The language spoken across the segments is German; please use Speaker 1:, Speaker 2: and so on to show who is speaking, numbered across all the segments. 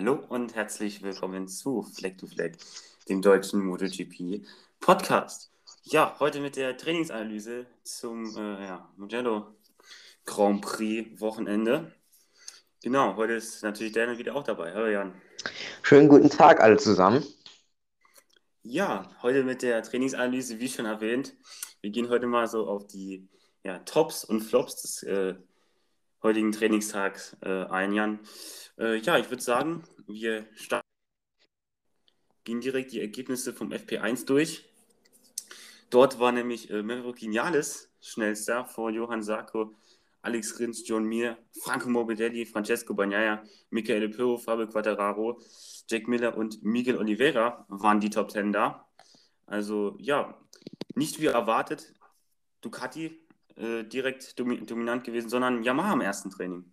Speaker 1: Hallo und herzlich willkommen zu Fleck to Fleck, dem deutschen MotoGP Podcast. Ja, heute mit der Trainingsanalyse zum äh, ja, Mugello Grand Prix Wochenende. Genau, heute ist natürlich Daniel wieder auch dabei. Hallo Jan.
Speaker 2: Schönen guten Tag alle zusammen.
Speaker 1: Ja, heute mit der Trainingsanalyse, wie schon erwähnt. Wir gehen heute mal so auf die ja, Tops und Flops des äh, heutigen Trainingstags äh, ein, Jan. Äh, ja, ich würde sagen, wir starten, gehen direkt die Ergebnisse vom FP1 durch. Dort war nämlich äh, Maverick Vinales schnellster vor Johann Sarko, Alex Rins, John Mir, Franco Morbidelli, Francesco Bagnaia, Michaele Pirro, Fabio Quattararo, Jack Miller und Miguel Oliveira waren die Top Ten da. Also ja, nicht wie erwartet. Ducati äh, direkt dominant gewesen, sondern Yamaha im ersten Training.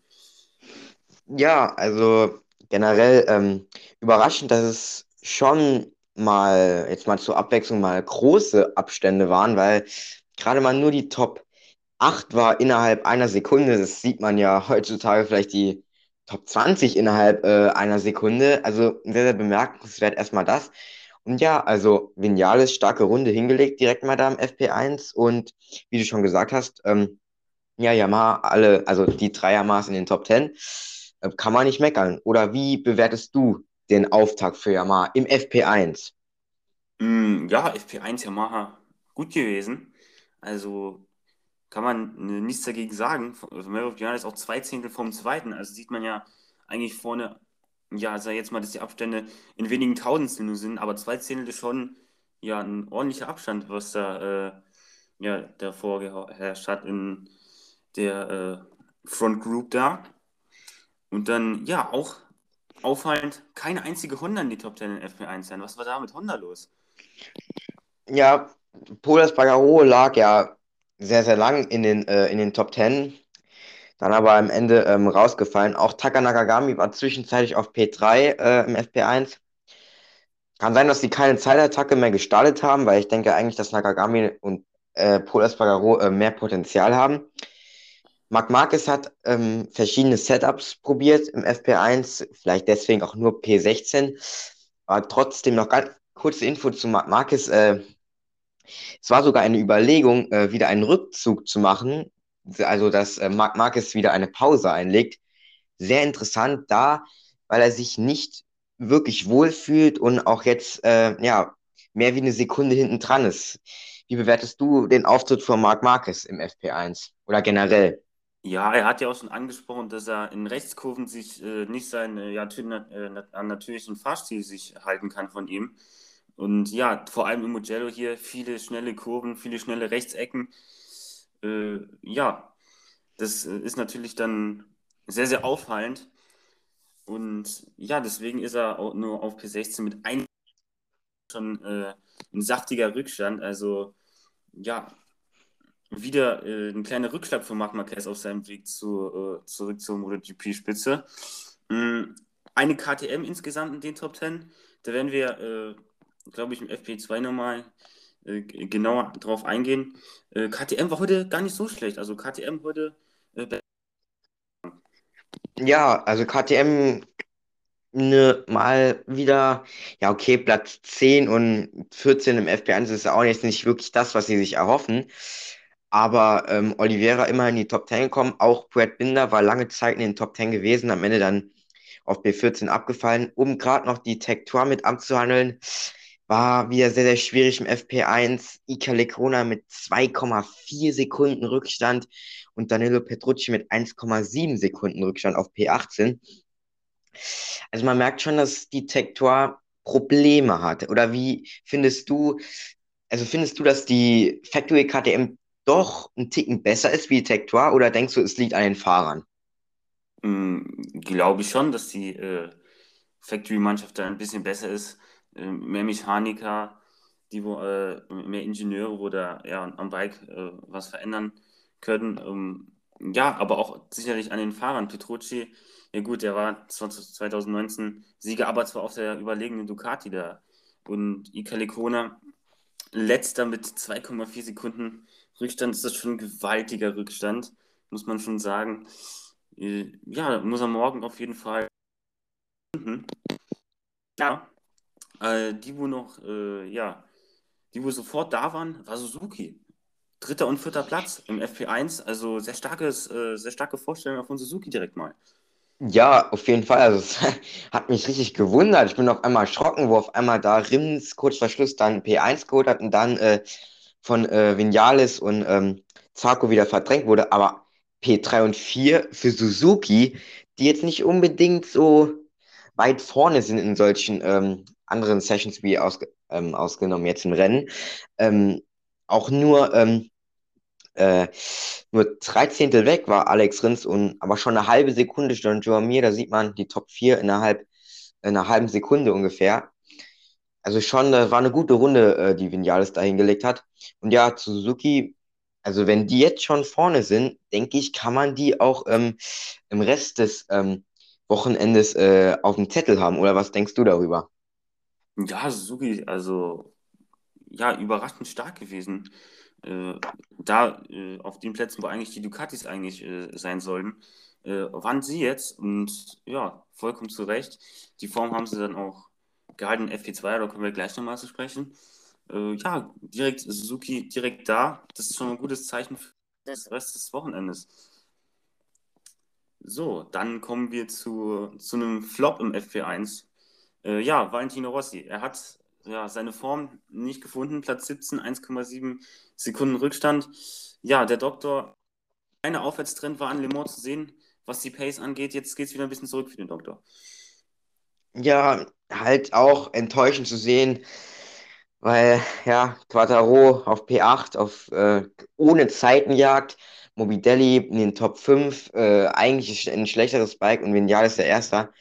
Speaker 2: Ja, also generell ähm, überraschend, dass es schon mal, jetzt mal zur Abwechslung, mal große Abstände waren, weil gerade mal nur die Top 8 war innerhalb einer Sekunde. Das sieht man ja heutzutage vielleicht die Top 20 innerhalb äh, einer Sekunde. Also sehr, sehr bemerkenswert erstmal das. Und ja, also Vinales starke Runde hingelegt, direkt mal da im FP1. Und wie du schon gesagt hast, ähm, ja, Yamaha, alle, also die drei Yamahas in den Top 10, äh, kann man nicht meckern. Oder wie bewertest du den Auftakt für Yamaha im FP1?
Speaker 1: Mm, ja, FP1 Yamaha gut gewesen. Also kann man nichts dagegen sagen. Maverick Vinales ist auch zwei Zehntel vom zweiten. Also sieht man ja eigentlich vorne ja, sag jetzt mal, dass die Abstände in wenigen Tausendstel nur sind, aber zwei Zehntel ist schon ja ein ordentlicher Abstand, was da äh, ja, davor geherrscht hat in der äh, Front Group da. Und dann, ja, auch auffallend, keine einzige Honda in die Top 10 in FP1 sein. Was war da mit Honda los?
Speaker 2: Ja, Polas Bagaro lag ja sehr, sehr lang in den, äh, in den Top 10 dann aber am Ende ähm, rausgefallen. Auch Taka Nakagami war zwischenzeitlich auf P3 äh, im FP1. Kann sein, dass sie keine Zeitattacke mehr gestartet haben, weil ich denke eigentlich, dass Nakagami und äh, Paul Espargaro äh, mehr Potenzial haben. Marc Marquez hat ähm, verschiedene Setups probiert im FP1, vielleicht deswegen auch nur P16. Aber trotzdem noch ganz kurze Info zu Marc Marquez. Äh, es war sogar eine Überlegung, äh, wieder einen Rückzug zu machen, also dass äh, Marc Marquez wieder eine Pause einlegt. Sehr interessant da, weil er sich nicht wirklich wohlfühlt und auch jetzt äh, ja, mehr wie eine Sekunde hinten dran ist. Wie bewertest du den Auftritt von Marc Marquez im FP1 oder generell?
Speaker 1: Ja, er hat ja auch schon angesprochen, dass er in Rechtskurven sich äh, nicht sein äh, ja, äh, natürlichen Fahrstil sich halten kann von ihm. Und ja, vor allem im Mugello hier viele schnelle Kurven, viele schnelle Rechtsecken äh, ja, das äh, ist natürlich dann sehr, sehr auffallend. Und ja, deswegen ist er auch nur auf P16 mit einem schon äh, ein saftiger Rückstand. Also ja, wieder äh, ein kleiner Rückschlag von Marc Marquez auf seinem Weg zu, äh, zurück zur MotoGP-Spitze. Ähm, eine KTM insgesamt in den Top 10. Da werden wir, äh, glaube ich, im FP2 nochmal äh, genauer drauf eingehen. Äh, KTM war heute gar nicht so schlecht. Also KTM heute. Äh,
Speaker 2: ja, also KTM ne, mal wieder, ja, okay, Platz 10 und 14 im FP1 ist auch jetzt nicht wirklich das, was sie sich erhoffen. Aber ähm, Oliveira immer in die Top 10 gekommen. Auch Brad Binder war lange Zeit in den Top 10 gewesen, am Ende dann auf B14 abgefallen, um gerade noch die Tech Tour mit abzuhandeln. War wieder sehr, sehr schwierig im FP1. Ika Lecona mit 2,4 Sekunden Rückstand und Danilo Petrucci mit 1,7 Sekunden Rückstand auf P18. Also man merkt schon, dass die Tektor Probleme hat. Oder wie findest du, also findest du, dass die Factory KTM doch ein Ticken besser ist wie die Tektor oder denkst du, es liegt an den Fahrern?
Speaker 1: Mm, glaube ich schon, dass die äh, Factory-Mannschaft da ein bisschen besser ist. Äh, mehr Mechaniker, die äh, mehr Ingenieure, wo da ja, am Bike äh, was verändern können. Ähm, ja, aber auch sicherlich an den Fahrern. Petrucci, ja gut, der war 2019 Sieger, aber zwar auf der überlegenen Ducati da. Und Ika Lecona, letzter mit 2,4 Sekunden Rückstand, ist das schon ein gewaltiger Rückstand, muss man schon sagen. Ja, muss er morgen auf jeden Fall. Ja, äh, die, wo noch, äh, ja, die, wo sofort da waren, war Suzuki. Dritter und vierter Platz im FP1, also sehr starkes, äh, sehr starke Vorstellung von Suzuki direkt mal.
Speaker 2: Ja, auf jeden Fall. Also es hat mich richtig gewundert. Ich bin auf einmal erschrocken, wo auf einmal da Rins kurz vor Schluss dann P1 geholt hat und dann äh, von äh, Vinales und ähm, Zarco wieder verdrängt wurde. Aber P3 und 4 für Suzuki, die jetzt nicht unbedingt so weit vorne sind in solchen ähm, anderen Sessions wie ausge ähm, ausgenommen jetzt im Rennen. Ähm, auch nur ähm, äh, nur drei Zehntel weg war Alex Rins und aber schon eine halbe Sekunde stand Joe Mir, da sieht man die Top 4 innerhalb einer halben Sekunde ungefähr. Also schon, das war eine gute Runde, äh, die Vinales da hingelegt hat. Und ja, zu Suzuki, also wenn die jetzt schon vorne sind, denke ich, kann man die auch ähm, im Rest des ähm, Wochenendes äh, auf dem Zettel haben. Oder was denkst du darüber?
Speaker 1: Ja, Suzuki, also ja, überraschend stark gewesen. Äh, da äh, auf den Plätzen, wo eigentlich die Ducatis eigentlich äh, sein sollten, äh, waren sie jetzt und ja, vollkommen zu Recht. Die Form haben sie dann auch gehalten, FP2, da kommen wir gleich nochmal zu sprechen. Äh, ja, direkt Suzuki direkt da, das ist schon ein gutes Zeichen für den Rest des Wochenendes. So, dann kommen wir zu, zu einem Flop im FP1. Äh, ja, Valentino Rossi. Er hat ja, seine Form nicht gefunden. Platz 17, 1,7 Sekunden Rückstand. Ja, der Doktor, eine Aufwärtstrend war an Le Mans zu sehen, was die Pace angeht. Jetzt geht es wieder ein bisschen zurück für den Doktor.
Speaker 2: Ja, halt auch enttäuschend zu sehen, weil ja, Quattaro auf P8, auf äh, ohne Zeitenjagd, Mobidelli in den Top 5, äh, eigentlich ein schlechteres Bike und Vinales der Erster.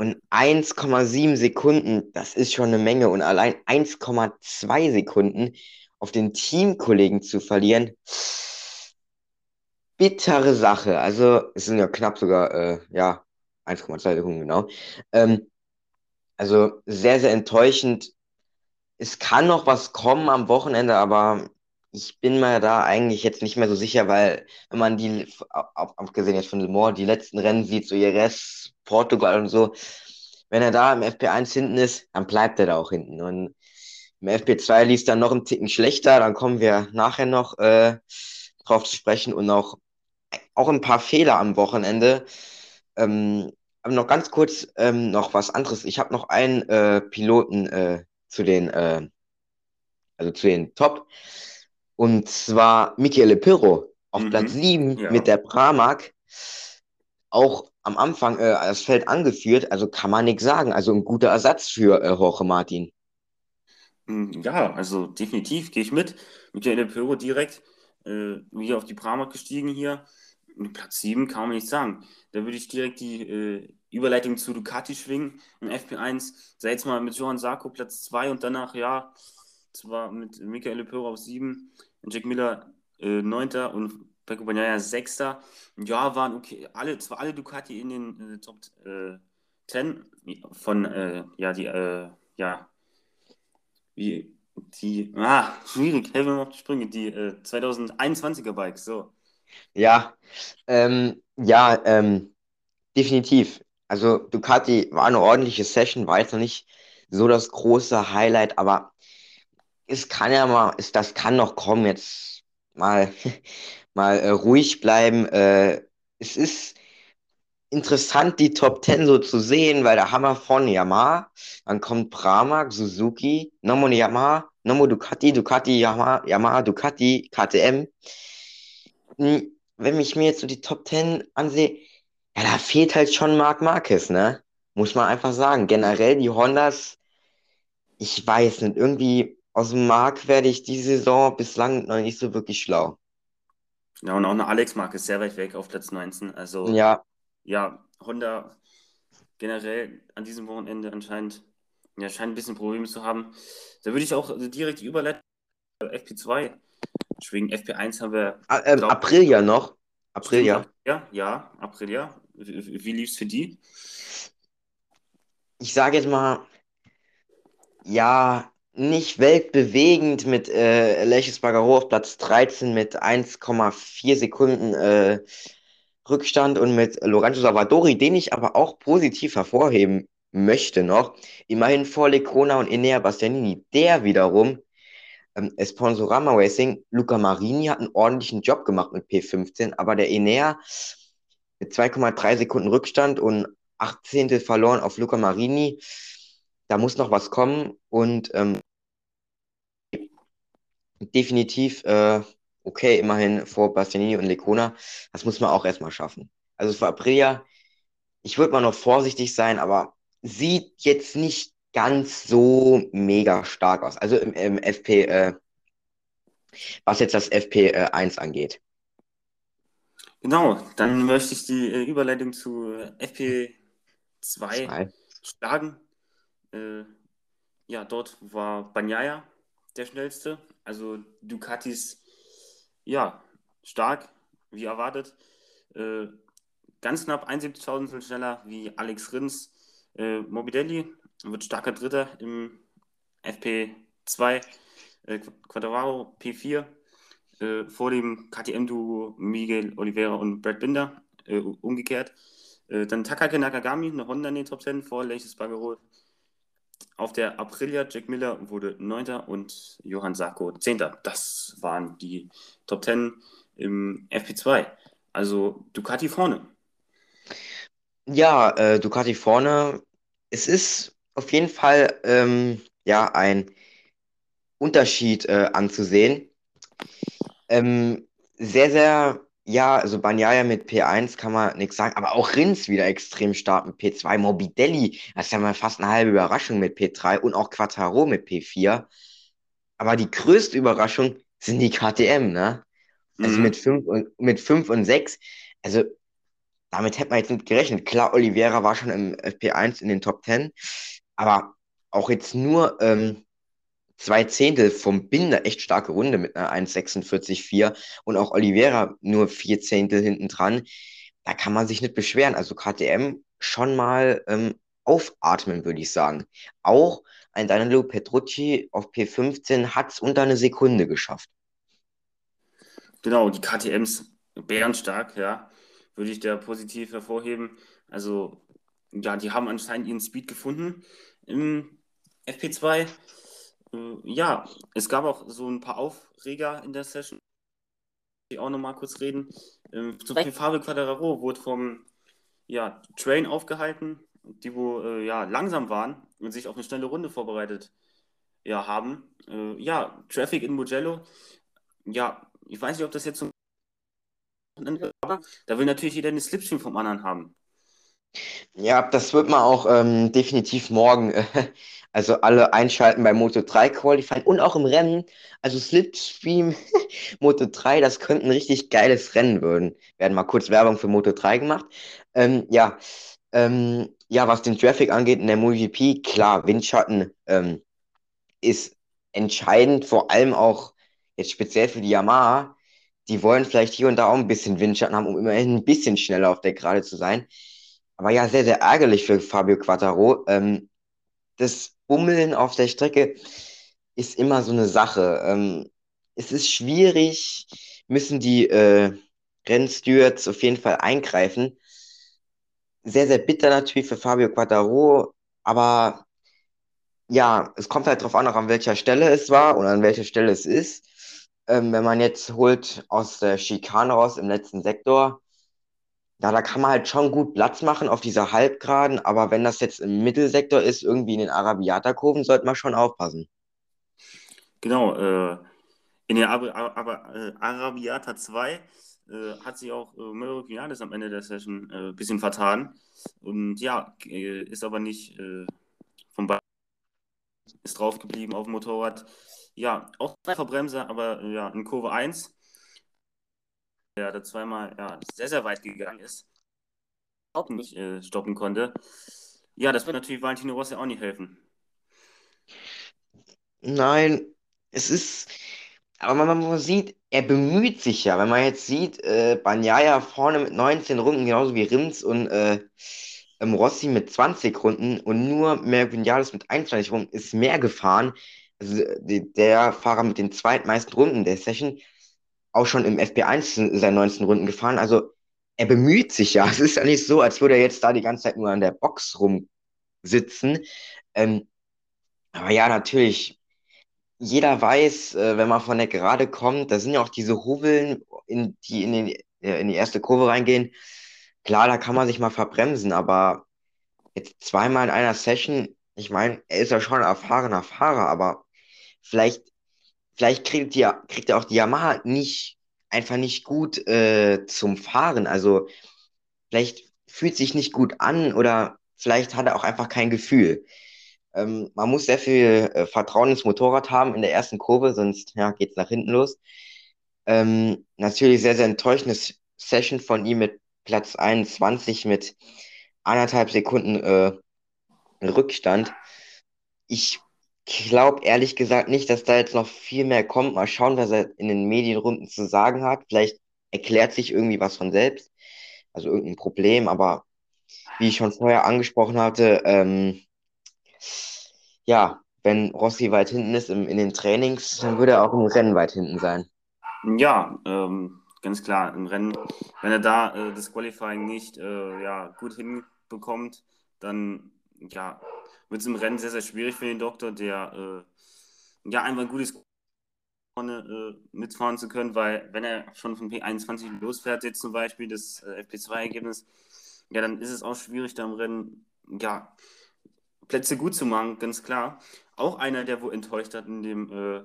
Speaker 2: Und 1,7 Sekunden, das ist schon eine Menge. Und allein 1,2 Sekunden auf den Teamkollegen zu verlieren, bittere Sache. Also, es sind ja knapp sogar, äh, ja, 1,2 Sekunden genau. Ähm, also, sehr, sehr enttäuschend. Es kann noch was kommen am Wochenende, aber ich bin mir da eigentlich jetzt nicht mehr so sicher, weil wenn man die, abgesehen jetzt von Le Mans, die letzten Rennen sieht, so Jerez, Portugal und so, wenn er da im FP1 hinten ist, dann bleibt er da auch hinten. Und im FP2 lief es dann noch ein Ticken schlechter, dann kommen wir nachher noch äh, drauf zu sprechen und auch, auch ein paar Fehler am Wochenende. Ähm, aber noch ganz kurz ähm, noch was anderes. Ich habe noch einen äh, Piloten äh, zu den, äh, also zu den Top. Und zwar Michele Pirro auf mhm. Platz 7 ja. mit der Pramac. Auch am Anfang äh, das Feld angeführt, also kann man nichts sagen. Also ein guter Ersatz für äh, Jorge Martin.
Speaker 1: Hm, ja, also definitiv gehe ich mit. Michele Pirro direkt äh, wieder auf die Pramac gestiegen hier. Platz 7 kann man nicht sagen. Da würde ich direkt die äh, Überleitung zu Ducati schwingen. Im FP1 sei jetzt mal mit Johann Sarko Platz 2 und danach, ja, zwar mit Michael Pirro auf 7. Jack Miller äh, und Pecco Bagnaia Sechster. Ja, waren okay. Alle, zwar alle Ducati in den äh, Top äh, 10 von, äh, ja, die, äh, ja, wie, die, ah, schwierig, helfen wir mal auf die Sprünge, die äh, 2021er Bikes, so.
Speaker 2: Ja, ähm, ja, ähm, definitiv. Also Ducati war eine ordentliche Session, war jetzt noch nicht so das große Highlight, aber es kann ja mal, es, das kann noch kommen, jetzt mal, mal äh, ruhig bleiben. Äh, es ist interessant, die Top 10 so zu sehen, weil da haben wir von Yamaha, dann kommt Pramac, Suzuki, Nomo Yamaha, Nomo Ducati, Ducati, Yamaha, Yamaha, Ducati, KTM. Hm, wenn ich mir jetzt so die Top 10 ansehe, ja, da fehlt halt schon Marc Marquez, ne? Muss man einfach sagen. Generell die Hondas, ich weiß nicht, irgendwie aus dem Mark werde ich die Saison bislang noch nicht so wirklich schlau.
Speaker 1: Ja, und auch eine Alex-Marke ist sehr weit weg auf Platz 19. Also,
Speaker 2: ja,
Speaker 1: ja, Honda generell an diesem Wochenende anscheinend ja, scheint ein bisschen Probleme zu haben. Da würde ich auch direkt die Überleitung FP2 schwingen. FP1 haben wir.
Speaker 2: Ah, ähm, glaub, April ja noch. April ja.
Speaker 1: Ja, ja, April ja. Wie, wie lief es für die?
Speaker 2: Ich sage jetzt mal, ja, nicht weltbewegend mit äh, Lechis Bagaro auf Platz 13 mit 1,4 Sekunden äh, Rückstand und mit Lorenzo Savadori, den ich aber auch positiv hervorheben möchte noch. Immerhin vor Lecona und Enea Bastianini. Der wiederum, ähm, Sponsorama Racing, Luca Marini hat einen ordentlichen Job gemacht mit P15, aber der Enea mit 2,3 Sekunden Rückstand und 18. verloren auf Luca Marini. Da muss noch was kommen und ähm, definitiv äh, okay, immerhin vor Bastianini und Lecona. Das muss man auch erstmal schaffen. Also für Aprilia, ich würde mal noch vorsichtig sein, aber sieht jetzt nicht ganz so mega stark aus. Also im, im FP, äh, was jetzt das FP1 äh, angeht.
Speaker 1: Genau, dann möchte ich die äh, Überleitung zu FP2 Zwei. schlagen. Äh, ja, dort war Banyaya der schnellste. Also Ducatis, ja, stark, wie erwartet. Äh, ganz knapp 71.000 schneller wie Alex Rins. Äh, Morbidelli wird starker Dritter im FP2. Äh, Quadraro P4 äh, vor dem KTM-Duo Miguel Oliveira und Brad Binder. Äh, umgekehrt. Äh, dann Takake Nakagami, eine Honda in den Top 10 vor Leiches Baggerot. Auf der Aprilia, Jack Miller wurde 9. und Johann Sarko 10. Das waren die Top 10 im FP2. Also Ducati vorne.
Speaker 2: Ja, äh, Ducati vorne. Es ist auf jeden Fall ähm, ja ein Unterschied äh, anzusehen. Ähm, sehr, sehr ja, also Bagnaia mit P1 kann man nichts sagen, aber auch Rins wieder extrem stark mit P2. Morbidelli, das ist ja mal fast eine halbe Überraschung mit P3 und auch Quattaro mit P4. Aber die größte Überraschung sind die KTM, ne? Also mhm. mit 5 und, mit 5 und 6. Also damit hätte man jetzt nicht gerechnet. Klar, Oliveira war schon im FP1 in den Top 10, aber auch jetzt nur ähm, zwei Zehntel vom Binder echt starke Runde mit einer 1,46,4 und auch Oliveira nur vier Zehntel hinten dran. Da kann man sich nicht beschweren. Also KTM schon mal ähm, aufatmen, würde ich sagen. Auch ein Danilo Petrucci auf P15 hat es unter eine Sekunde geschafft.
Speaker 1: Genau, die KTMs bärenstark, ja, würde ich da positiv hervorheben. Also, ja, die haben anscheinend ihren Speed gefunden im FP2 äh, ja, es gab auch so ein paar Aufreger in der Session. Ich auch noch mal kurz reden. Ähm, zum Beispiel Fabio Quadraro wurde vom ja, Train aufgehalten, die wo äh, ja, langsam waren und sich auf eine schnelle Runde vorbereitet ja, haben. Äh, ja, Traffic in Mugello. Ja, ich weiß nicht, ob das jetzt so aber da will natürlich jeder eine Slipstream vom anderen haben.
Speaker 2: Ja, das wird man auch ähm, definitiv morgen äh, also alle einschalten bei Moto 3 Qualifying und auch im Rennen. Also Slipstream Moto 3, das könnte ein richtig geiles Rennen werden. Werden mal kurz Werbung für Moto 3 gemacht. Ähm, ja, ähm, ja, was den Traffic angeht in der MotoGP, klar, Windschatten ähm, ist entscheidend, vor allem auch jetzt speziell für die Yamaha. Die wollen vielleicht hier und da auch ein bisschen Windschatten haben, um immerhin ein bisschen schneller auf der Gerade zu sein. Aber ja, sehr, sehr ärgerlich für Fabio Quattaro. Ähm, das Bummeln auf der Strecke ist immer so eine Sache. Ähm, es ist schwierig, müssen die äh, Rennstewards auf jeden Fall eingreifen. Sehr, sehr bitter natürlich für Fabio Quattaro, aber ja, es kommt halt darauf an, auch an welcher Stelle es war oder an welcher Stelle es ist. Ähm, wenn man jetzt holt aus der Schikane raus im letzten Sektor, ja, da kann man halt schon gut Platz machen auf dieser Halbgraden, aber wenn das jetzt im Mittelsektor ist, irgendwie in den Arabiata-Kurven, sollte man schon aufpassen.
Speaker 1: Genau, äh, in der Ar Ar äh, Arabiata 2 äh, hat sich auch äh, Mauro Vinales am Ende der Session ein äh, bisschen vertan. Und ja, äh, ist aber nicht äh, vom Ball, ist drauf geblieben auf dem Motorrad. Ja, auch drei Verbremser, aber ja, in Kurve 1 der da zweimal ja, sehr, sehr weit gegangen ist, auch nicht äh, stoppen konnte. Ja, das wird natürlich Valentino Rossi auch nicht helfen.
Speaker 2: Nein, es ist, aber man, man sieht, er bemüht sich ja. Wenn man jetzt sieht, äh, Banyaya vorne mit 19 Runden, genauso wie Rims und äh, ähm, Rossi mit 20 Runden und nur Merck Vinales mit 21 Runden ist mehr gefahren. Also der Fahrer mit den zweitmeisten Runden der Session auch schon im FP1 seine 19 Runden gefahren. Also er bemüht sich ja. Es ist ja nicht so, als würde er jetzt da die ganze Zeit nur an der Box rumsitzen. Ähm, aber ja, natürlich, jeder weiß, äh, wenn man von der Gerade kommt, da sind ja auch diese Hubeln, in, die in, den, äh, in die erste Kurve reingehen. Klar, da kann man sich mal verbremsen, aber jetzt zweimal in einer Session, ich meine, er ist ja schon ein erfahrener Fahrer, aber vielleicht, vielleicht kriegt, die, kriegt er auch die Yamaha nicht, einfach nicht gut äh, zum Fahren. Also vielleicht fühlt sich nicht gut an oder vielleicht hat er auch einfach kein Gefühl. Ähm, man muss sehr viel äh, Vertrauen ins Motorrad haben in der ersten Kurve, sonst ja, geht es nach hinten los. Ähm, natürlich sehr, sehr enttäuschende Session von ihm mit Platz 21 mit anderthalb Sekunden äh, Rückstand. Ich glaube ehrlich gesagt nicht, dass da jetzt noch viel mehr kommt. Mal schauen, was er in den Medienrunden zu sagen hat. Vielleicht erklärt sich irgendwie was von selbst, also irgendein Problem, aber wie ich schon vorher angesprochen hatte, ähm, ja, wenn Rossi weit hinten ist im, in den Trainings, dann würde er auch im Rennen weit hinten sein.
Speaker 1: Ja, ähm, ganz klar, im Rennen, wenn er da äh, das Qualifying nicht äh, ja, gut hinbekommt, dann ja, wird es im Rennen sehr, sehr schwierig für den Doktor, der äh, ja einfach ein gutes vorne äh, mitfahren zu können, weil wenn er schon von P21 losfährt, jetzt zum Beispiel das äh, FP2-Ergebnis, ja, dann ist es auch schwierig, da im Rennen ja, Plätze gut zu machen, ganz klar. Auch einer, der wo enttäuscht hat in dem äh,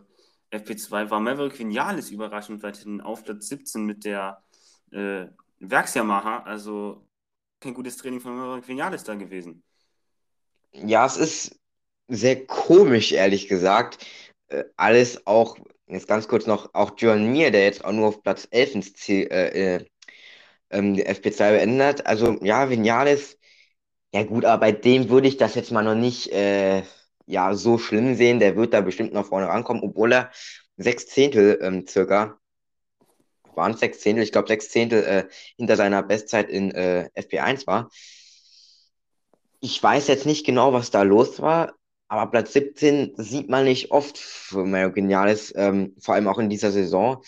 Speaker 1: FP2 war Maverick Vinales überraschend weit hinten auf Platz 17 mit der äh, Werks-Yamaha. Also kein gutes Training von Maverick Vinales da gewesen.
Speaker 2: Ja, es ist sehr komisch, ehrlich gesagt. Äh, alles auch, jetzt ganz kurz noch, auch John Mir, der jetzt auch nur auf Platz 11 ins Ziel, äh, äh, ähm, die FP2 beendet. Also ja, Vinales ja gut, aber bei dem würde ich das jetzt mal noch nicht äh, ja, so schlimm sehen. Der wird da bestimmt noch vorne rankommen, obwohl er sechs Zehntel ähm, circa, waren es sechs Zehntel, ich glaube sechs Zehntel äh, hinter seiner Bestzeit in äh, FP1 war. Ich weiß jetzt nicht genau, was da los war, aber Platz 17 sieht man nicht oft für Mario Geniales, ähm, vor allem auch in dieser Saison.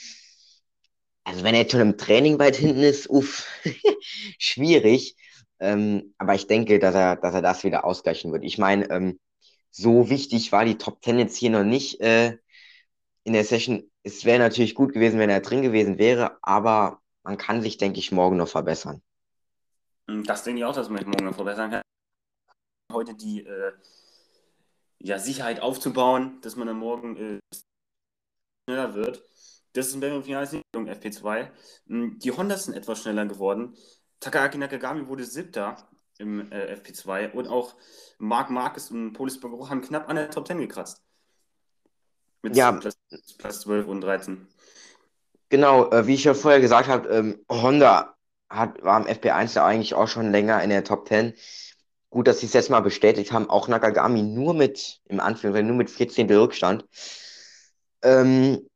Speaker 2: Also wenn er schon im Training weit hinten ist, uff, schwierig. Ähm, aber ich denke, dass er, dass er das wieder ausgleichen wird. Ich meine, ähm, so wichtig war die Top Ten jetzt hier noch nicht äh, in der Session. Es wäre natürlich gut gewesen, wenn er drin gewesen wäre, aber man kann sich, denke ich, morgen noch verbessern.
Speaker 1: Das denke ich auch, dass man sich morgen noch verbessern kann. Heute die äh, ja, Sicherheit aufzubauen, dass man dann morgen äh, schneller wird. Das ist im Finale FP2. Hm, die Hondas sind etwas schneller geworden. Takaaki Nakagami wurde siebter im äh, FP2 und auch Marc Marquez und Polis Bagro haben knapp an der Top 10 gekratzt.
Speaker 2: Mit ja.
Speaker 1: Platz, Platz 12 und 13.
Speaker 2: Genau, äh, wie ich ja vorher gesagt habe, ähm, Honda hat, war im FP1 ja eigentlich auch schon länger in der Top 10. Gut, dass sie es jetzt mal bestätigt haben. Auch Nakagami nur mit, im Anführungszeichen, nur mit 14. Rückstand. Ähm,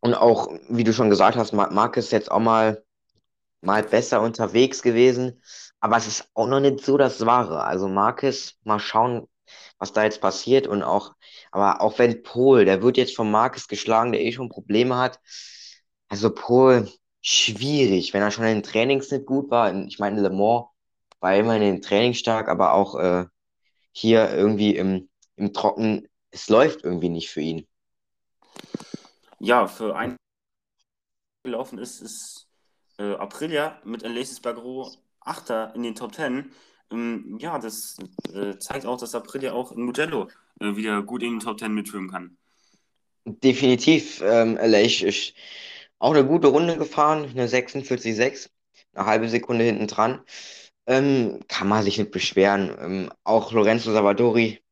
Speaker 2: und auch, wie du schon gesagt hast, Marquez jetzt auch mal mal besser unterwegs gewesen. Aber es ist auch noch nicht so das Wahre. Also Marcus, mal schauen, was da jetzt passiert. Und auch, aber auch wenn Paul, der wird jetzt von Marcus geschlagen, der eh schon Probleme hat. Also Paul, schwierig, wenn er schon in den Trainings nicht gut war. Ich meine, Le Mans war immer in den Trainings stark, aber auch äh, hier irgendwie im, im Trocken, es läuft irgendwie nicht für ihn.
Speaker 1: Ja, für ein gelaufen ist, ist äh, Aprilia mit Alesis Bagro Achter in den Top Ten. Ähm, ja, das äh, zeigt auch, dass Aprilia auch in Mugello äh, wieder gut in den Top Ten mitschwimmen kann.
Speaker 2: Definitiv. Ähm, Aleix ist auch eine gute Runde gefahren, eine 46,6, eine halbe Sekunde hinten dran. Ähm, kann man sich nicht beschweren. Ähm, auch Lorenzo Savadori,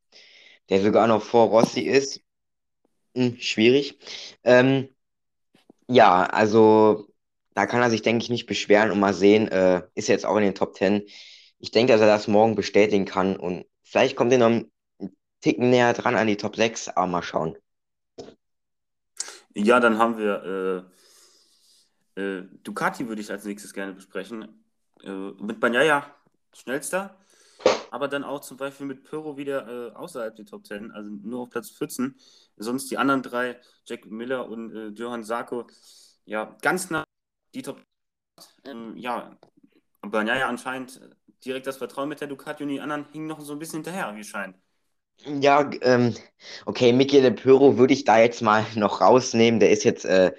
Speaker 2: der sogar noch vor Rossi ist, hm, schwierig. Ähm, ja, also da kann er sich, denke ich, nicht beschweren und mal sehen, äh, ist jetzt auch in den Top 10. Ich denke, dass er das morgen bestätigen kann und vielleicht kommt er noch einen Ticken näher dran an die Top 6, aber mal schauen.
Speaker 1: Ja, dann haben wir äh, äh, Ducati würde ich als nächstes gerne besprechen. Äh, mit Banyaya schnellster, aber dann auch zum Beispiel mit Pyro wieder äh, außerhalb der Top 10, also nur auf Platz 14. Sonst die anderen drei, Jack Miller und äh, Johann Sarko, ja, ganz nah die Top ähm, ja, ja, anscheinend direkt das Vertrauen mit der Ducati und die anderen hingen noch so ein bisschen hinterher, wie es scheint.
Speaker 2: Ja, ähm, okay, Michele Pyrrho würde ich da jetzt mal noch rausnehmen. Der ist jetzt äh,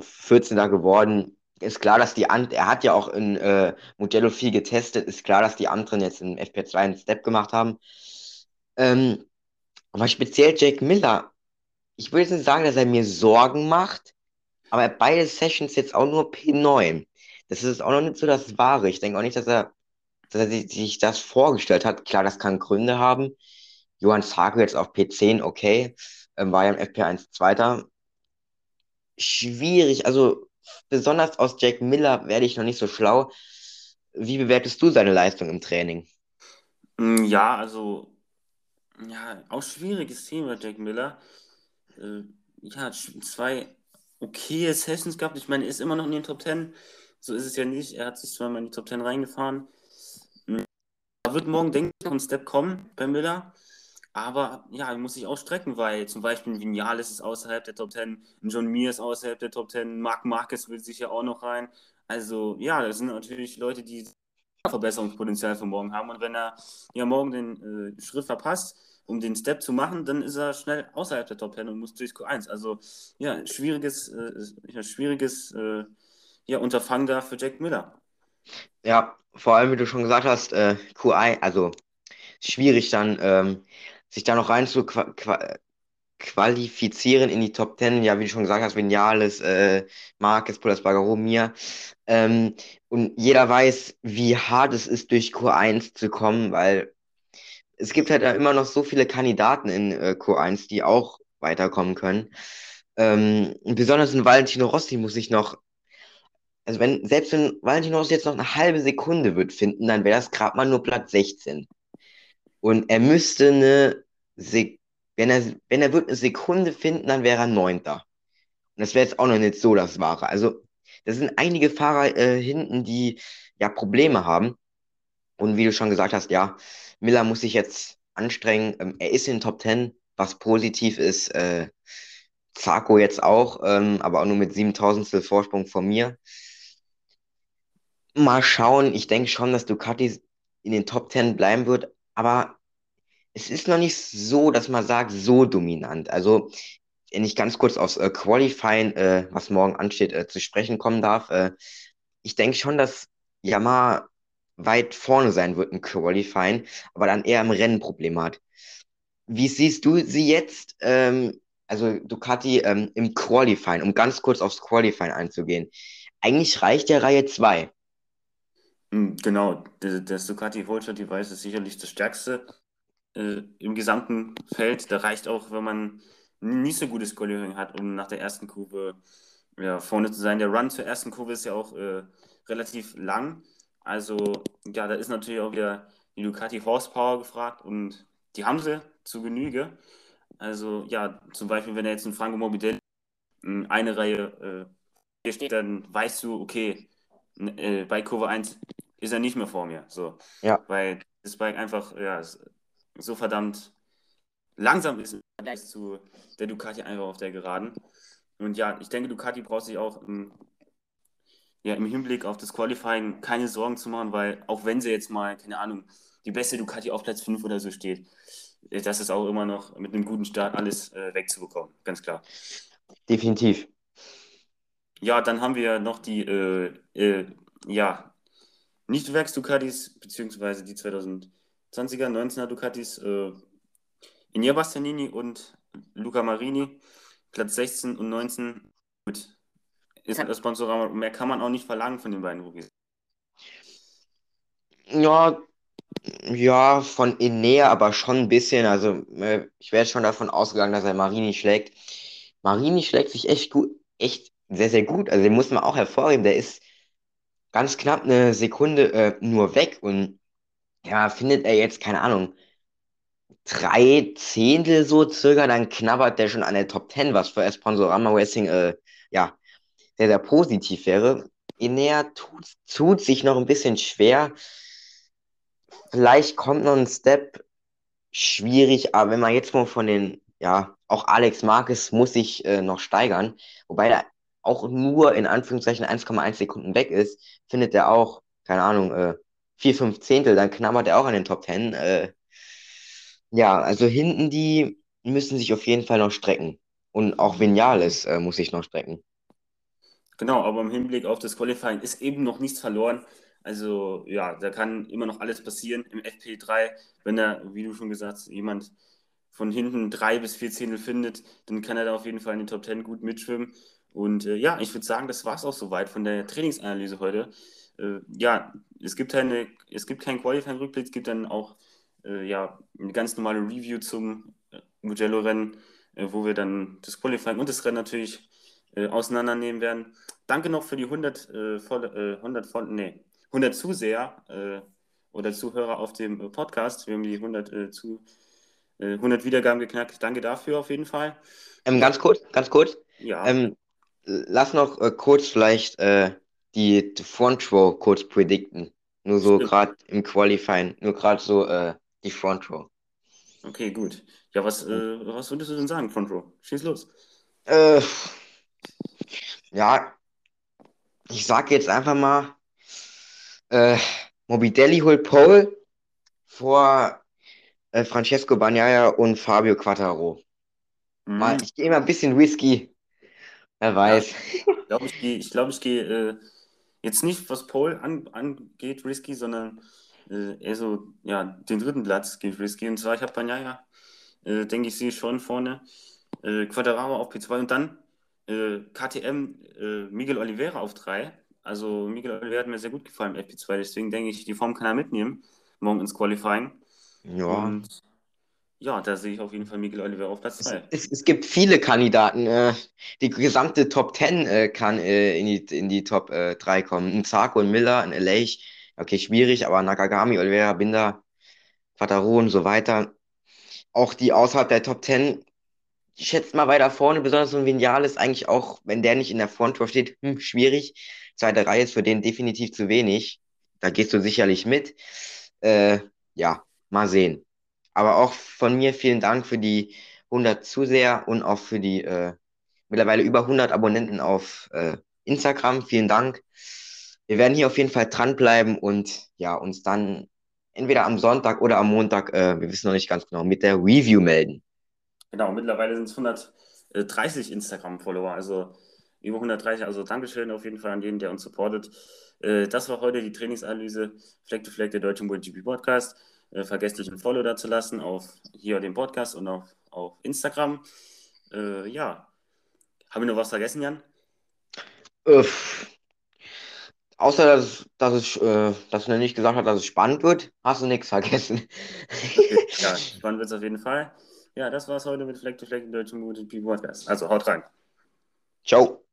Speaker 2: 14. geworden. Ist klar, dass die Ant er hat ja auch in äh, Mugello viel getestet. Ist klar, dass die anderen jetzt in FP2 einen Step gemacht haben. Ähm, aber speziell Jake Miller, ich würde jetzt nicht sagen, dass er mir Sorgen macht, aber er beide Sessions jetzt auch nur P9. Das ist auch noch nicht so das Wahre. Ich denke auch nicht, dass er, dass er sich, sich das vorgestellt hat. Klar, das kann Gründe haben. Johann Sarko jetzt auf P10, okay, ähm, war ja im FP1 Zweiter. Schwierig, also besonders aus Jack Miller werde ich noch nicht so schlau. Wie bewertest du seine Leistung im Training?
Speaker 1: Mm, Ja, also, ja, auch schwieriges Thema, Jack Miller. Äh, ja, zwei okaye Sessions gehabt. Ich meine, er ist immer noch in den Top 10. So ist es ja nicht. Er hat sich zweimal in die Top 10 reingefahren. Mm, Da wird morgen, denke ich, noch ein Step kommen bei Miller. Aber ja, er muss sich auch strecken, weil zum Beispiel ein Vinales ist außerhalb der Top 10, ein John Mir ist außerhalb der Top 10, Marc Marquez will sich ja auch noch rein. Also ja, das sind natürlich Leute, die Verbesserungspotenzial für morgen haben. Und wenn er ja morgen den äh, Schritt verpasst, um den Step zu machen, dann ist er schnell außerhalb der Top 10 und muss durch Q1. Also ja, schwieriges, äh, schwieriges äh, ja, Unterfangen da für Jack Miller.
Speaker 2: Ja, vor allem, wie du schon gesagt hast, äh, Q1, also schwierig dann, ähm, sich da noch rein zu qua qua qualifizieren in die Top 10. Ja, wie du schon gesagt hast, Vinales, äh, Marquez, Polas Bagaro, Mir. Ähm, und jeder weiß, wie hart es ist, durch Q1 zu kommen, weil es gibt halt immer noch so viele Kandidaten in äh, Q1, die auch weiterkommen können. Ähm, besonders in Valentino Rossi muss ich noch, also wenn, selbst wenn Valentino Rossi jetzt noch eine halbe Sekunde wird finden, dann wäre das gerade mal nur Platz 16. Und er müsste eine, Se wenn er, wenn er wird eine Sekunde finden, dann wäre er Neunter. Und das wäre jetzt auch noch nicht so das Wahre. Also, das sind einige Fahrer äh, hinten, die ja Probleme haben. Und wie du schon gesagt hast, ja, Miller muss sich jetzt anstrengen. Ähm, er ist in den Top 10, was positiv ist. Äh, Zarco jetzt auch, ähm, aber auch nur mit 7000 Vorsprung von mir. Mal schauen. Ich denke schon, dass Ducati in den Top 10 bleiben wird, aber es ist noch nicht so, dass man sagt, so dominant. Also, wenn ich ganz kurz aufs äh, Qualifying, äh, was morgen ansteht, äh, zu sprechen kommen darf, äh, ich denke schon, dass Yamaha weit vorne sein wird im Qualifying, aber dann eher im Rennen Probleme hat. Wie siehst du sie jetzt, ähm, also Ducati ähm, im Qualifying, um ganz kurz aufs Qualifying einzugehen? Eigentlich reicht ja Reihe 2.
Speaker 1: Mm, Genau, der- das Ducati Vulture Device ist sicherlich das stärkste äh, im gesamten Feld. Da reicht auch, wenn man nicht so gutes Qualifying hat, um nach der ersten Kurve ja, vorne zu sein. Der Run zur ersten Kurve ist ja auch äh, relativ lang. Also, ja, da ist natürlich auch wieder die Ducati Horsepower gefragt und die haben sie zu Genüge. Also, ja, zum Beispiel, wenn er jetzt ein Franco Morbidelli in eine Reihe äh, hier steht, dann weißt du, okay, äh, bei Kurve 1 ist er nicht mehr vor mir. So,
Speaker 2: Ja,
Speaker 1: weil das Bike einfach ja, so verdammt langsam ist im Vergleich zu der Ducati einfach auf der Geraden. Und ja, ich denke, Ducati braucht sich auch im, ja, im Hinblick auf das Qualifying keine Sorgen zu machen, weil auch wenn sie jetzt mal, keine Ahnung, die beste Ducati auf Platz 5 oder so steht, äh, das ist auch immer noch mit einem guten Start alles äh, wegzubekommen, ganz klar.
Speaker 2: definitiv.
Speaker 1: Ja, dann haben wir noch die, äh, äh, ja, Nicht-Werks-Ducatis, beziehungsweise die 2020er, 19er Ducatis, äh, Inia Bastianini und Luca Marini, Platz 16 und 19. Gut, ist das Sponsorama, mehr kann man auch nicht verlangen von den beiden Rookies.
Speaker 2: Ja, ja, von Enea, aber schon ein bisschen. Also, äh, ich wäre schon davon ausgegangen, dass er Marini schlägt. Marini schlägt sich echt gut, echt sehr, sehr gut. Also, den muss man auch hervorheben. Der ist ganz knapp eine Sekunde äh, nur weg und ja, findet er jetzt, keine Ahnung, drei Zehntel so circa, dann knabbert der schon an der Top 10, was für Sponsorama Racing äh, ja sehr, sehr positiv wäre. Enea tut, tut sich noch ein bisschen schwer. Vielleicht kommt noch ein Step, schwierig, aber wenn man jetzt mal von den, ja, auch Alex Marquez muss sich äh, noch steigern, wobei er auch nur in Anführungszeichen 1,1 Sekunden weg ist, findet er auch keine Ahnung, äh, vier, fünf Zehntel, dann knabbert er auch an den Top Ten. Äh, ja, also hinten die müssen sich auf jeden Fall noch strecken. Und auch Vinales äh, muss sich noch strecken.
Speaker 1: Genau, aber im Hinblick auf das Qualifying ist eben noch nichts verloren. Also ja, da kann immer noch alles passieren im FP3, wenn da, wie du schon gesagt hast, jemand von hinten drei bis vier Zehntel findet, dann kann er da auf jeden Fall in den Top Ten gut mitschwimmen. Und äh, ja, ich würde sagen, das war es auch soweit von der Trainingsanalyse heute. Äh, ja, es gibt, eine, es gibt keinen Qualifying-Rückblick, es gibt dann auch äh, ja, eine ganz normale Review zum äh, Mugello-Rennen, äh, wo wir dann das Qualifying und das Rennen natürlich äh, auseinandernehmen werden. Danke noch für die 100, äh, voll, 100, voll, nee, 100 Zuseher oder Zuhörer auf dem Podcast. Wir haben die 100, zu, 100 Wiedergaben geknackt. Danke dafür auf jeden Fall.
Speaker 2: Ähm, ganz kurz, ganz kurz.
Speaker 1: Ja.
Speaker 2: Ähm, lass noch äh, kurz vielleicht äh, die Front Row kurz predikten. Nur so gerade im Qualifying, nur gerade so äh, die Front Row.
Speaker 1: Okay, gut. Ja, was, äh, was würdest du denn sagen, Front Row? Schieß los.
Speaker 2: Äh, ja, ich sag jetzt einfach mal, äh, Mobidelli holt Pole vor äh, Francesco Bagnaia und Fabio Quattaro. Mhm. Mal, ich gehe mal ein bisschen risky. Wer weiß. Ja,
Speaker 1: ich glaube, ich gehe ich glaub, ich geh, äh, jetzt nicht, was Pole an, angeht, risky, sondern äh, eher so, ja, den dritten Platz geht risky. Und zwar, ich habe Bagnaia, äh, denke ich, sehe schon vorne. Äh, Quadraro auf P2 und dann äh, KTM äh, Miguel Oliveira auf 3. Also Miguel Oliveira hat mir sehr gut gefallen im FP2, deswegen denke ich, die Form kann er mitnehmen, morgen ins Qualifying.
Speaker 2: Ja. Und
Speaker 1: ja, da sehe ich auf jeden Fall Miguel Oliver auf Platz 2.
Speaker 2: Es, es, es, gibt viele Kandidaten. Äh, die gesamte Top 10 äh, kann äh, in, die, in die Top äh, 3 kommen. Ein Zarko, ein Miller, ein Elech. Okay, schwierig, aber Nakagami, Oliveira, Binder, Quattaro und so weiter. Auch die außerhalb der Top 10, ich schätze mal weiter vorne, besonders so ein Vinal ist eigentlich auch, wenn der nicht in der Fronttour steht, hm, schwierig. Zweite Reihe ist für den definitiv zu wenig. Da gehst du sicherlich mit. Äh, ja, mal sehen. Aber auch von mir vielen Dank für die 100 Zuseher und auch für die äh, mittlerweile über 100 Abonnenten auf äh, Instagram. Vielen Dank. Wir werden hier auf jeden Fall dranbleiben und ja, uns dann entweder am Sonntag oder am Montag, äh, wir wissen noch nicht ganz genau, mit der Review melden.
Speaker 1: Genau, mittlerweile sind es 130 Instagram-Follower, also über 130. Also Dankeschön auf jeden Fall an jeden, der uns supportet. Äh, das war heute die Trainingsanalyse Fleck to Fleck, der Deutsche MotoGP Podcast. Äh, vergesst nicht ein Follow da zu lassen auf hier den Podcast und auf, auf Instagram. Äh, ja. Haben wir noch was vergessen, Jan?
Speaker 2: Öff. Außer, dass, dass, es, äh, dass du nicht gesagt hast, dass es spannend wird, hast du nichts vergessen.
Speaker 1: Okay, ja, spannend wird es auf jeden Fall. Ja, das war es heute mit Fleck to Fleck im deutschen MotoGP Podcast. Also haut rein.
Speaker 2: Ciao.